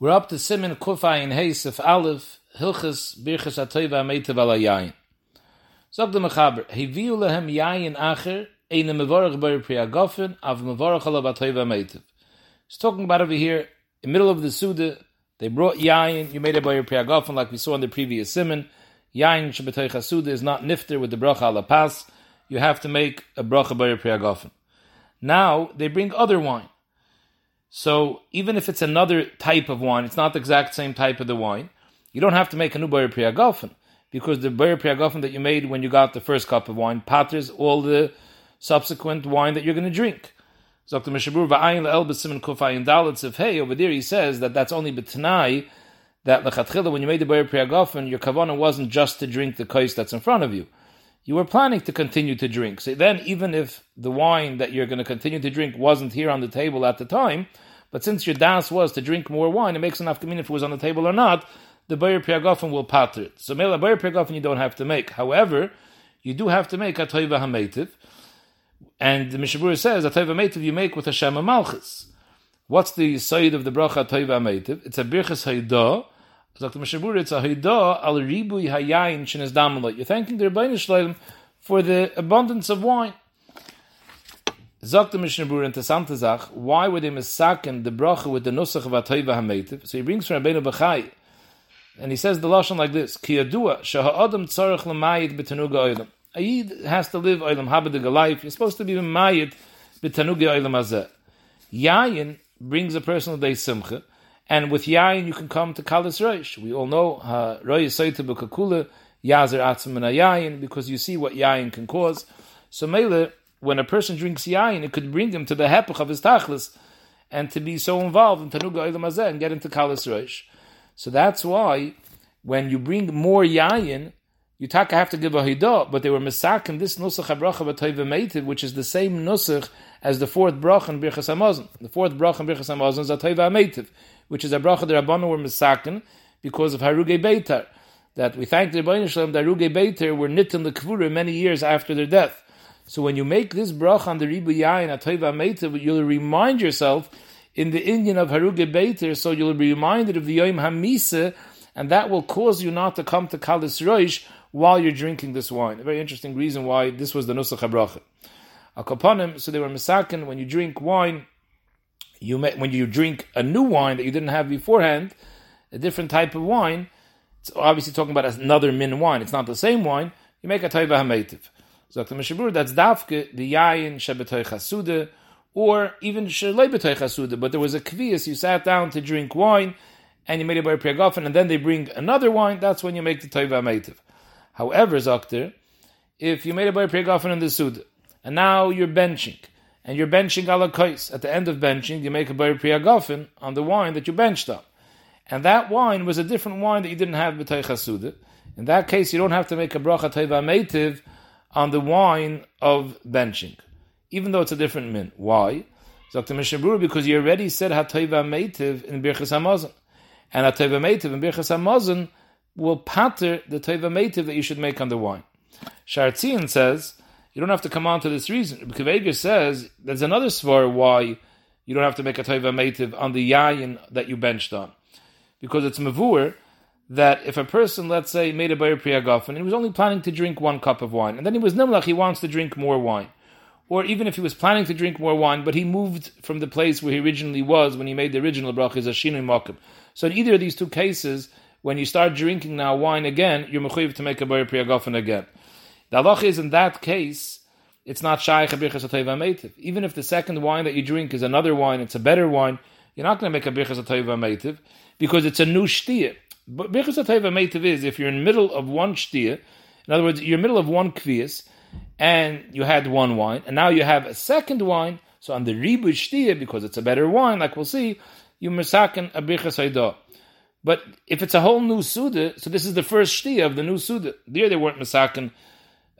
We're up to Simin Kufay and Heisef Aleph, Hilchas Birchas Atoiva Meitav Ala Yayin. Zog the Mechaber, Heviu lehem Yayin Acher, Eine Mevorach Bar Priya Gofen, Av Mevorach Ala Atoiva Meitav. He's talking about over here, in the middle of the Suda, they brought Yayin, you made it Bar Priya Gofen, like we saw in the previous Simin. Yayin Shabbatoicha Suda is not Nifter with the Bracha Ala Pas. You have to make a Bracha Bar Priya Gofen. Now, they bring other wine. So even if it's another type of wine, it's not the exact same type of the wine, you don't have to make a new Bayer Priyagofen because the Bayer Priyagofen that you made when you got the first cup of wine patters all the subsequent wine that you're going to drink. Dr. Mishabur va'ayin le'el b'simen kufayin dalit of hey, over there he says that that's only b'tanai, that lechatchila, when you made the Bayer Priyagofen, your kavana wasn't just to drink the kais that's in front of you. You were planning to continue to drink. So then, even if the wine that you're going to continue to drink wasn't here on the table at the time, but since your das was to drink more wine, it makes enough communion if it was on the table or not, the Bayer Priyagofen will patter it. So Mela Bayer Priyagofen you don't have to make. However, you do have to make a Toiva HaMeitiv. And the Mishabura says, a Toiva HaMeitiv you make with a Shema Malchus. What's the side of the bracha Toiva HaMeitiv? It's a Birchas Haidah. Dr. Mishabura, it's a Haidah al Ribui Hayayin Shines Damalot. You're thanking the Rebbeinu Shleilim for the abundance of wine. Sagt der Mishnah Berurah interessante Sach, why would they misaken the bracha with the nusach of Atoiva HaMeitiv? So he brings from Rabbeinu Bachai, and he says the Lashon like this, Ki yadua, shaha'adam tzarech l'mayit b'tanuga oilam. A yid has to live oilam habediga life, you're supposed to be mayit b'tanuga oilam hazeh. Yayin brings a personal day simcha, and with yayin you can come to kalis roish. We all know, roish soita b'kakula, yazer atzim yayin, because you see what yayin can cause. So Mele, when a person drinks yain, it could bring him to the hepech of his tachlis, and to be so involved in tanuga ilam and get into kalis roish. So that's why when you bring more yain, you taka have to give a hidah, but they were misakin this nusach habracha b'toiva which is the same nusach as the fourth bracha in birchas hamazon. The fourth bracha in birchas hamazon is a meitiv, which is a bracha the rabbanu were misakin because of haruge beitar. That we thank the Rebbeinu Shalom, the haruge beitar were knit in the kvura many years after their death. So when you make this bracha on the ribu yain atoiva meitav, you'll remind yourself in the Indian of haruge beiter, so you'll be reminded of the yom hamisa, and that will cause you not to come to kalis roish while you're drinking this wine. A very interesting reason why this was the nusach habracha. Akapanim, so they were misakin when you drink wine. You may, when you drink a new wine that you didn't have beforehand, a different type of wine. It's obviously talking about another min wine. It's not the same wine. You make a taiva hameitiv. Sagt the Mishabur, that's dafke, the yayin shebetoy chasude, or even shelei betoy chasude, but there was a kvias, you sat down to drink wine, and you made it by priyagofen, and then they bring another wine, that's when you make the toiva meitiv. However, Zakter, if you made it by priyagofen in the suda, and now you're benching, and you're benching ala kais, at the end of benching, you make a bar priyagofen on the wine that you benched up. And that wine was a different wine that you didn't have b'toy chasude. In that case, you don't have to make a bracha toiva meitiv, on the wine of benching, even though it's a different min. Why? Dr. Because you already said Hatoiva Meitiv in Birchas Hamazon. And Hatoiva Meitiv in Birchas Hamazon will patter the Toiva Meitiv that you should make on the wine. Shartzian says, you don't have to come on to this reason. Kveger says, there's another svar why you don't have to make a Toiva Meitiv on the yayin that you benched on. Because it's Mavur, that if a person, let's say, made a Bayer Priyagofen and he was only planning to drink one cup of wine, and then he was Nimlach, he wants to drink more wine. Or even if he was planning to drink more wine, but he moved from the place where he originally was when he made the original bracha, is a makim. So in either of these two cases, when you start drinking now wine again, you're mechuyev to make a Bayer Priyagofen again. The halach is in that case, it's not shaykh birchas Even if the second wine that you drink is another wine, it's a better wine, you're not going to make a birchas because it's a new shtiyah. But Birchas HaTeva Meitiv is if you're in the middle of one shtia, in other words, you're in the middle of one kvias, and you had one wine, and now you have a second wine, so on the ribu shtia, because it's a better wine, like we'll see, you misaken a Birchas. But if it's a whole new Suda, so this is the first shtia of the new Suda. There they weren't misaken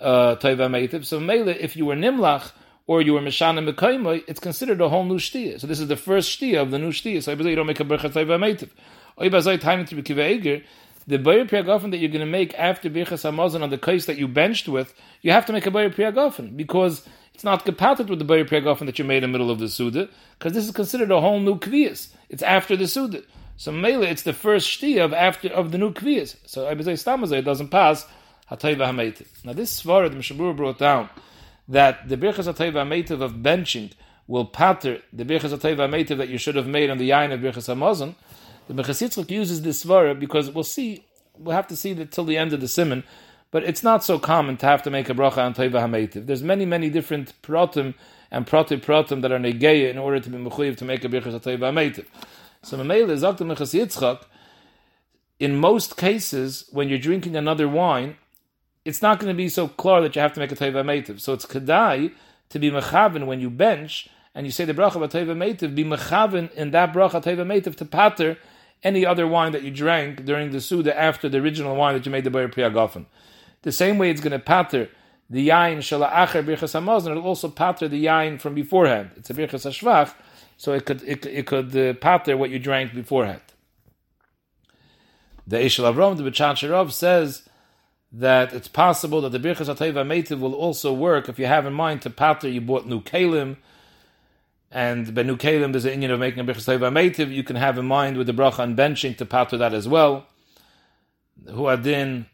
uh, Meitiv. So Mele, if you were Nimlach, or you were Mishana Mekaimai, it's considered a whole new shtia. So this is the first shtia of the new shtia. So I believe you don't make a Birchas Teva Meitiv the Bayer Priyagofen that you're going to make after Birchas Hamazon on the case that you benched with, you have to make a Bayer Priyagofen because it's not gepatet with the Bayer Priyagofen that you made in the middle of the Suda, because this is considered a whole new Kvias. It's after the Suda. So Mele, it's the first shtia of after of the new kviyas. So I say stamazay doesn't pass hatayva. Now this svara the Mishabur brought down that the birchas hatayva hametiv of benching will patter the birchas hatayva hametiv that you should have made on the yain of birchas hamazon. The Mechas uses this svara because we'll see, we'll have to see that till the end of the simon, but it's not so common to have to make a bracha on tayva hametiv. There's many, many different pratim and prati pratim that are negeya in order to be mechuyev to make a birchas hatayva hametiv. So Mamela Dr. Mechas in most cases, when you're drinking another wine, it's not going to be so clear that you have to make a teva meitiv. So it's kedai to be mechaven when you bench and you say the bracha of teva meitiv, be mechaven in that bracha teva meitiv to pater any other wine that you drank during the suda after the original wine that you made the bayar priyagofen. The same way it's going to patter the yain shala acher birchas hamazon, it'll also patter the yain from beforehand. It's a birchas hashvach, so it could it, it could uh, pater what you drank beforehand. The Eshel Avram, the B'chan says that it's possible that the Birchas Atayva Meitiv will also work if you have in mind to patter you bought new Kalim, and new Kalim there's an Indian of making a Birchas Meitiv, you can have in mind with the bracha and benching to pater that as well. Who are then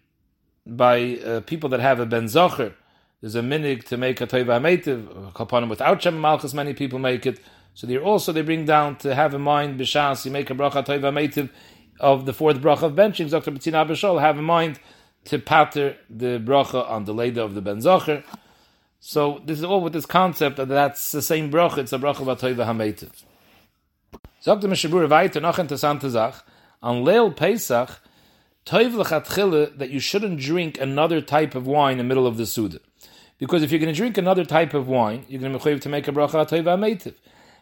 by uh, people that have a Ben Zocher, there's a minig to make a Tayva Meitiv, Kapanim without Shem Malchus, many people make it. So they also they bring down to have in mind b'shas you make a bracha toiva of the fourth bracha of benching. Dr. Betzina Abishol have in mind to pater the bracha on the leda of the ben zacher. So this is all with this concept that that's the same bracha. It's a bracha of toiva hameitiv. Sagt der Mishabur weiter noch interessante Sach on Leil Pesach toiv lechatchile that you shouldn't drink another type of wine in the middle of the suda. Because if you're going to drink another type of wine, you're going to be to make a bracha toiva hameitiv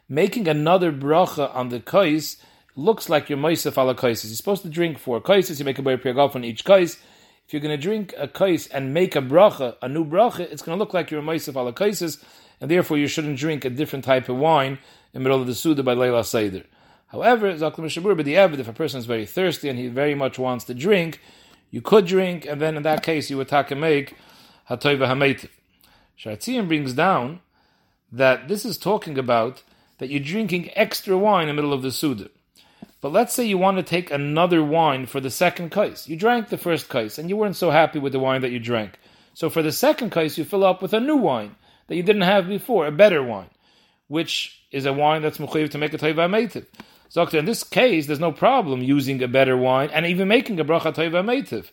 making another bracha on the kais looks like you're moisef ala kaises. You're supposed to drink four kaises. You make a priyagaf on each kais. If you're going to drink a kais and make a bracha, a new bracha, it's going to look like you're a moisef ala kaises, and therefore you shouldn't drink a different type of wine in the middle of the suda by Leila Seder. However, Zaklim Shabur, but the Evid, if a person is very thirsty and he very much wants to drink, you could drink, and then in that case you would take and make Hatoiva Hametiv. Shartzian brings down that this is talking about that you're drinking extra wine in the middle of the Suda. But let's say you want to take another wine for the second kais. You drank the first kais and you weren't so happy with the wine that you drank. So for the second kais, you fill up with a new wine that you didn't have before, a better wine, which is a wine that's mechayiv to make a tayva meitiv. So in this case, there's no problem using a better wine and even making a bracha tayva meitiv.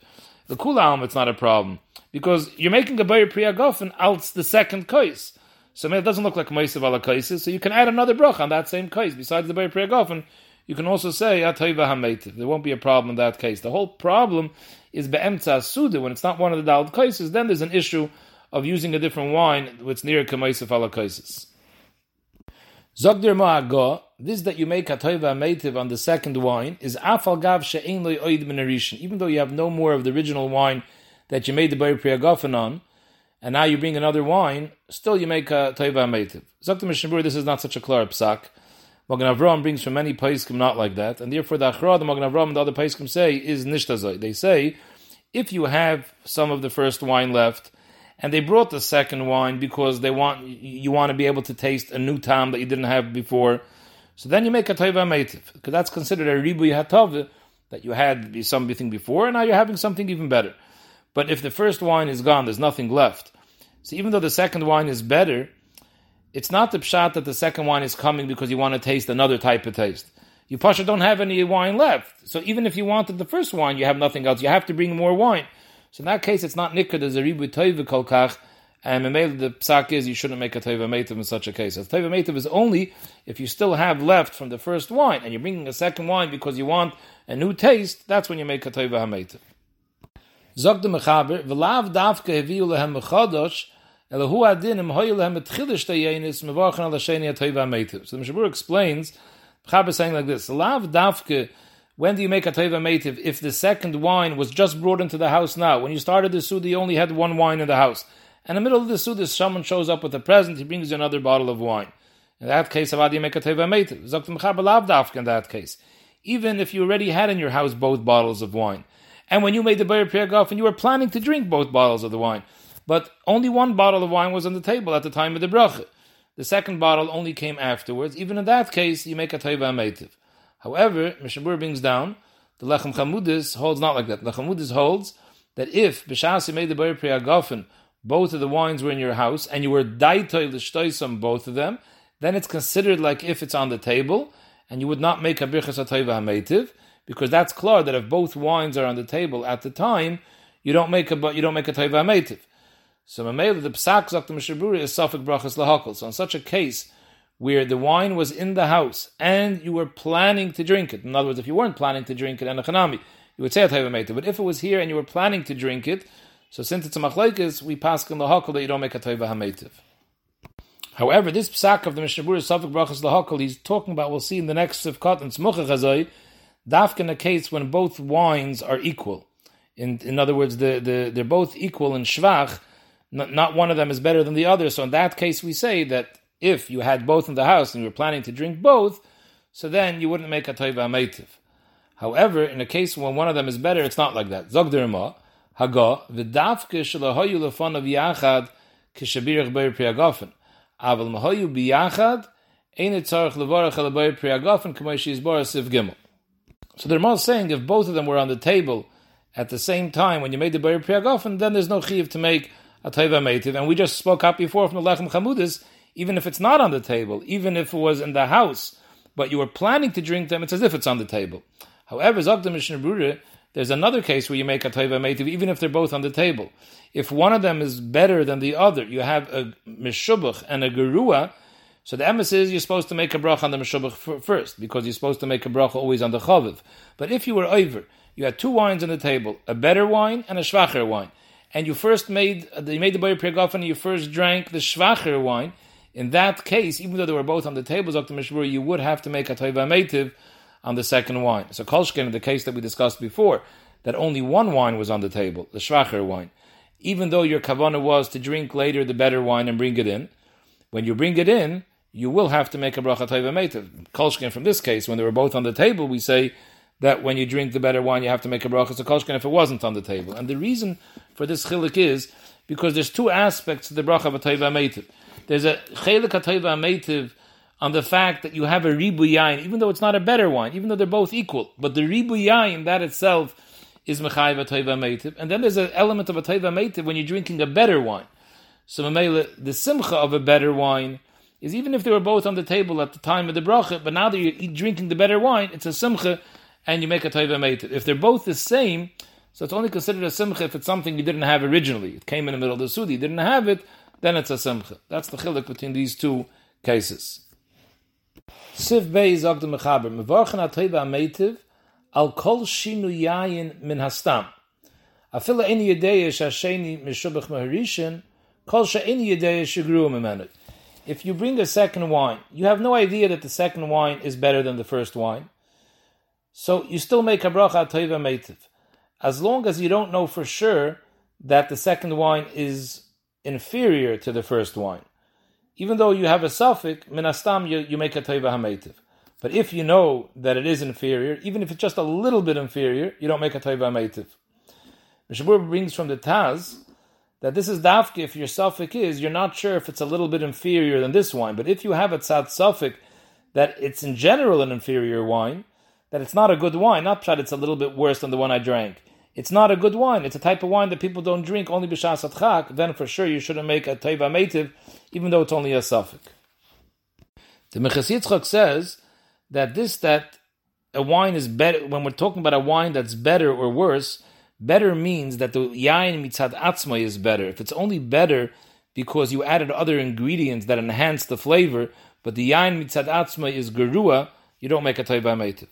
The kulam, it's not a problem because you're making a bayir priyagofen out the second kais. So it doesn't look like Meisav ala kaisis, so you can add another bracha on that same kais. Besides the Beir Priyagofen, you can also say Atayva Hameitiv. There won't be a problem in that case. The whole problem is Be'emtza Suda. When it's not one of the Dalad kaisis, then there's an issue of using a different wine which near Kamaisaf ala kaisis. Zogdir Ma'aga, this that you make Atayva Hameitiv on the second wine is Afal Gav She'en Loi Oid Minarishin. Even though you have no more of the original wine that you made the Beir Priyagofen on, and now you bring another wine, still you make a toiva meitiv. Zakta Mishnabur, this is not such a klar psak. Magen Avram brings from many paiskim not like that, and therefore the achra, the Magen Avram and the other paiskim say is nishtazoi. They say if you have some of the first wine left, and they brought the second wine because they want you want to be able to taste a new tam that you didn't have before, so then you make a toiva meitiv because that's considered a ribu hatov that you had something before, and now you're having something even better. But if the first wine is gone, there's nothing left. So even though the second wine is better, it's not the pshat that the second wine is coming because you want to taste another type of taste. You pasha don't have any wine left. So even if you wanted the first wine, you have nothing else. You have to bring more wine. So in that case, it's not nikkud as a ribu kolkach. And the psak is you shouldn't make a toiva meitiv in such a case. A toiva meitiv is only if you still have left from the first wine and you're bringing a second wine because you want a new taste. That's when you make a toiva hameitiv. Zog de Mechaber, v'lav davke heviu lehem mechadosh, ela hu adin im hoyu lehem et chilish teyenis, mevarchen al hasheni at hoiva meitiv. So the Mishabur explains, Mechaber is saying like this, lav davke, when do you make a toiva meitiv? If the second wine was just brought into the house now, when you started the Suda, you only had one wine in the house. And in the middle of the Suda, someone shows up with a present, he brings you another bottle of wine. In that case, how do you make a toiva meitiv? Zog de Mechaber, lav davke in that case. Even if you already had in your house both bottles of wine. And when you made the Bayer Pirgaf and you were planning to drink both bottles of the wine, but only one bottle of wine was on the table at the time of the bracha. The second bottle only came afterwards. Even in that case, you make a taiva meitiv. However, Mishabur brings down the Lechem Chamudis holds not like that. Lechem Chamudis holds that if B'shas made the Bayer Priyagofen, both of the wines were in your house, and you were daitoy l'shtoisam both of them, then it's considered like if it's on the table, and you would not make a birchas atayva hametiv, because that's clear that if both wines are on the table at the time, you don't make a you don't make a tayva hametiv. So the psak zok the Mishaburi is safek brachas lahakol. So in such a case, where the wine was in the house and you were planning to drink it. In other words, if you weren't planning to drink it and a chanami, you would say a taiva But if it was here and you were planning to drink it, so since it's a machlekes, we pass in the hakol that you don't make a taiva hametiv. However, this psak of the Mishnah Berurah Safik Brachas Lahakal, he's talking about, we'll see in the next Sivkot and Smucha Chazai, dafk in a case when both wines are equal. In, in other words, the, the, they're both equal in Shvach, not, one of them is better than the other. So in that case, we say that if you had both in the house and you were planning to drink both, so then you wouldn't make a toiva meitiv. However, in a case when one of them is better, it's not like that. Zogderma, haga, v'davke shalahoyu lefonav yachad kishabirach beir priyagofen. Aval mahoyu biyachad, ein etzarech levorach al beir priyagofen k'may gimel. So the Ramah is saying if both of them were on the table at the same time when you made the beir priyagofen, then there's no chiv to make a meitiv. And we just spoke up before from the lechem chamudis, even if it's not on the table, even if it was in the house, but you were planning to drink them, it's as if it's on the table. However, Zogda Mishnah there's another case where you make a Taiva Meitiv, even if they're both on the table. If one of them is better than the other, you have a Meshubach and a Gerua, so the emes is you're supposed to make a bracha on the Meshubach first, because you're supposed to make a bracha always on the Chaviv. But if you were over, you had two wines on the table, a better wine and a schwacher wine, and you first made, you made the Pregofen and you first drank the schwacher wine, in that case, even though they were both on the tables the Mishmur, you would have to make a Toiva Meitiv on the second wine. So Kolshkin, in the case that we discussed before, that only one wine was on the table, the Schwacher wine. Even though your kavana was to drink later the better wine and bring it in, when you bring it in, you will have to make a bracha toiva meitiv. Kolshkin, from this case, when they were both on the table, we say that when you drink the better wine, you have to make a bracha. So kolshkin if it wasn't on the table. And the reason for this chilik is because there's two aspects to the bracha of a toiva. There's a chelik hatoiva meitiv on the fact that you have a ribu yain, even though it's not a better wine, even though they're both equal. But the ribu yain, that itself, is mechayiv hatoiva meitiv. And then there's an element of a toiva when you're drinking a better wine. So the simcha of a better wine is even if they were both on the table at the time of the bracha, but now that you're drinking the better wine, it's a simcha, and you make a toiva meitiv. If they're both the same, so it's only considered a simcha if it's something you didn't have originally. It came in the middle of the sudi, you didn't have it, then it's a simcha. That's the chilik between these two cases. Siv zog the mechaber, mevorchen ha-teva meitiv, al kol shinu yayin min hastam. Afila mishubach maharishin, kol memenu. If you bring a second wine, you have no idea that the second wine is better than the first wine. So you still make a bracha teva meitiv. As long as you don't know for sure that the second wine is inferior to the first wine. Even though you have a suffix, minastam, you, you make a taiva hametiv. But if you know that it is inferior, even if it's just a little bit inferior, you don't make a taiva hametiv. Mishabur brings from the Taz that this is dafke if your suffix is, you're not sure if it's a little bit inferior than this wine. But if you have a tzad suffix that it's in general an inferior wine, that it's not a good wine, not that it's a little bit worse than the one I drank it's not a good wine. It's a type of wine that people don't drink only b'shas atchak. Then for sure you shouldn't make a teva meitiv, even though it's only a suffix. The Mechas Yitzchak says that this that a wine is better when we're talking about a wine that's better or worse. Better means that the yain mitzad atzma is better. If it's only better because you added other ingredients that enhance the flavor, but the yain mitzad atzma is gerua, you don't make a teva meitiv.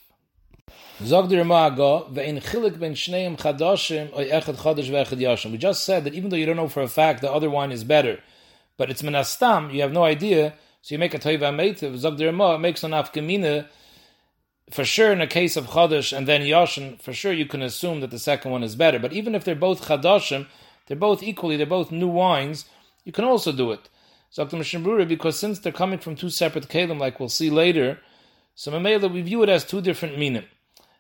Chilik ben shneim. We just said that even though you don't know for a fact the other wine is better, but it's menastam, you have no idea, so you make a toiva meitiv. Zog makes an afkamina, for sure in a case of chodesh and then yashin, for sure you can assume that the second one is better. But even if they're both chadoshim, they're both equally, they're both new wines, you can also do it. Zog der because since they're coming from two separate kalim, like we'll see later, so Mamela, we view it as two different minim.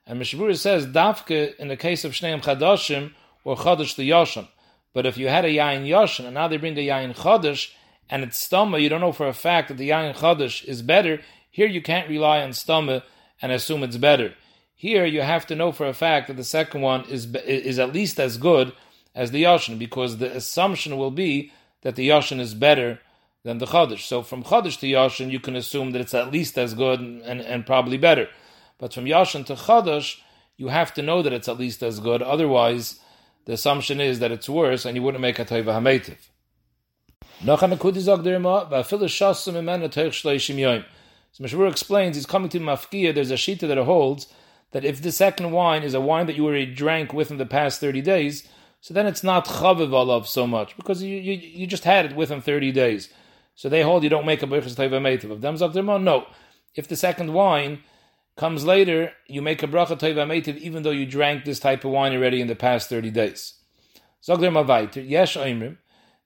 And Mishmur says dafke in the case of Shneim Chadashim or Chadash the Yashim. But if you had a Yain Yashin and now they bring a Yain Chadash and it's Stama, you don't know for a fact that the Yain Chadash is better, here you can't rely on Stama and assume it's better. Here you have to know for a fact that the second one is is at least as good as the Yashin, because the assumption will be that the Yashin is better than the Chadash. So from Chadash to Yashin, you can assume that it's at least as good and, and, and probably better. But from Yashin to Chadash, you have to know that it's at least as good. Otherwise, the assumption is that it's worse, and you wouldn't make a Taiva Hametiv. So Meshur explains, he's coming to Mafkiya, there's a shita that holds that if the second wine is a wine that you already drank within the past 30 days, so then it's not chaviv alav so much, because you, you, you just had it within 30 days. So they hold you don't make a birchas taiva meitiv. Of them no. If the second wine comes later, you make a bracha taiva meitiv even though you drank this type of wine already in the past 30 days. Zakdirma vaiter, yesh oimrim,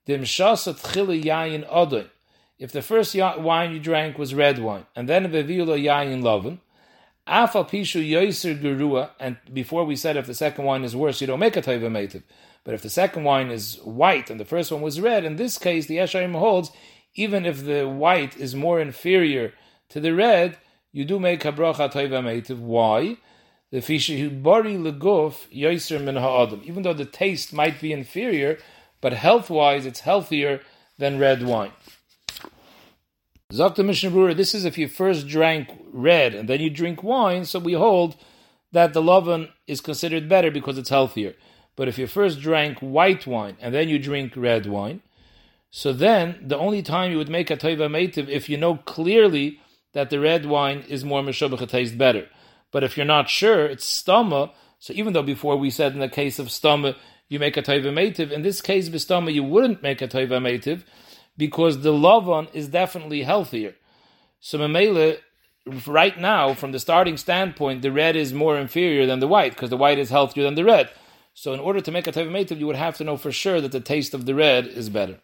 yayin. If the first wine you drank was red wine, and then veviula yayin lovin, Afal pishu yoiser gerua, and before we said if the second wine is worse, you don't make a taiva meitiv. But if the second wine is white and the first one was red, in this case the Yesharim holds, even if the white is more inferior to the red, you do make a taiva meitiv. Why? The fishu bari leguf yoiser min ha'adam. Even though the taste might be inferior, but health-wise it's healthier than red wine. Zakta Mishnah Brura, this is if you first drank red and then you drink wine, so we hold that the lovan is considered better because it's healthier. But if you first drank white wine and then you drink red wine, so then the only time you would make a toiva meitiv if you know clearly that the red wine is more meshobach, tastes better. But if you're not sure, it's stama. So even though before we said in the case of stama you make a toiva meitiv, in this case bistama you wouldn't make a toiva meitiv because the Lavan is definitely healthier. So Mamela, right now, from the starting standpoint, the red is more inferior than the white because the white is healthier than the red. So in order to make a Tevim you would have to know for sure that the taste of the red is better.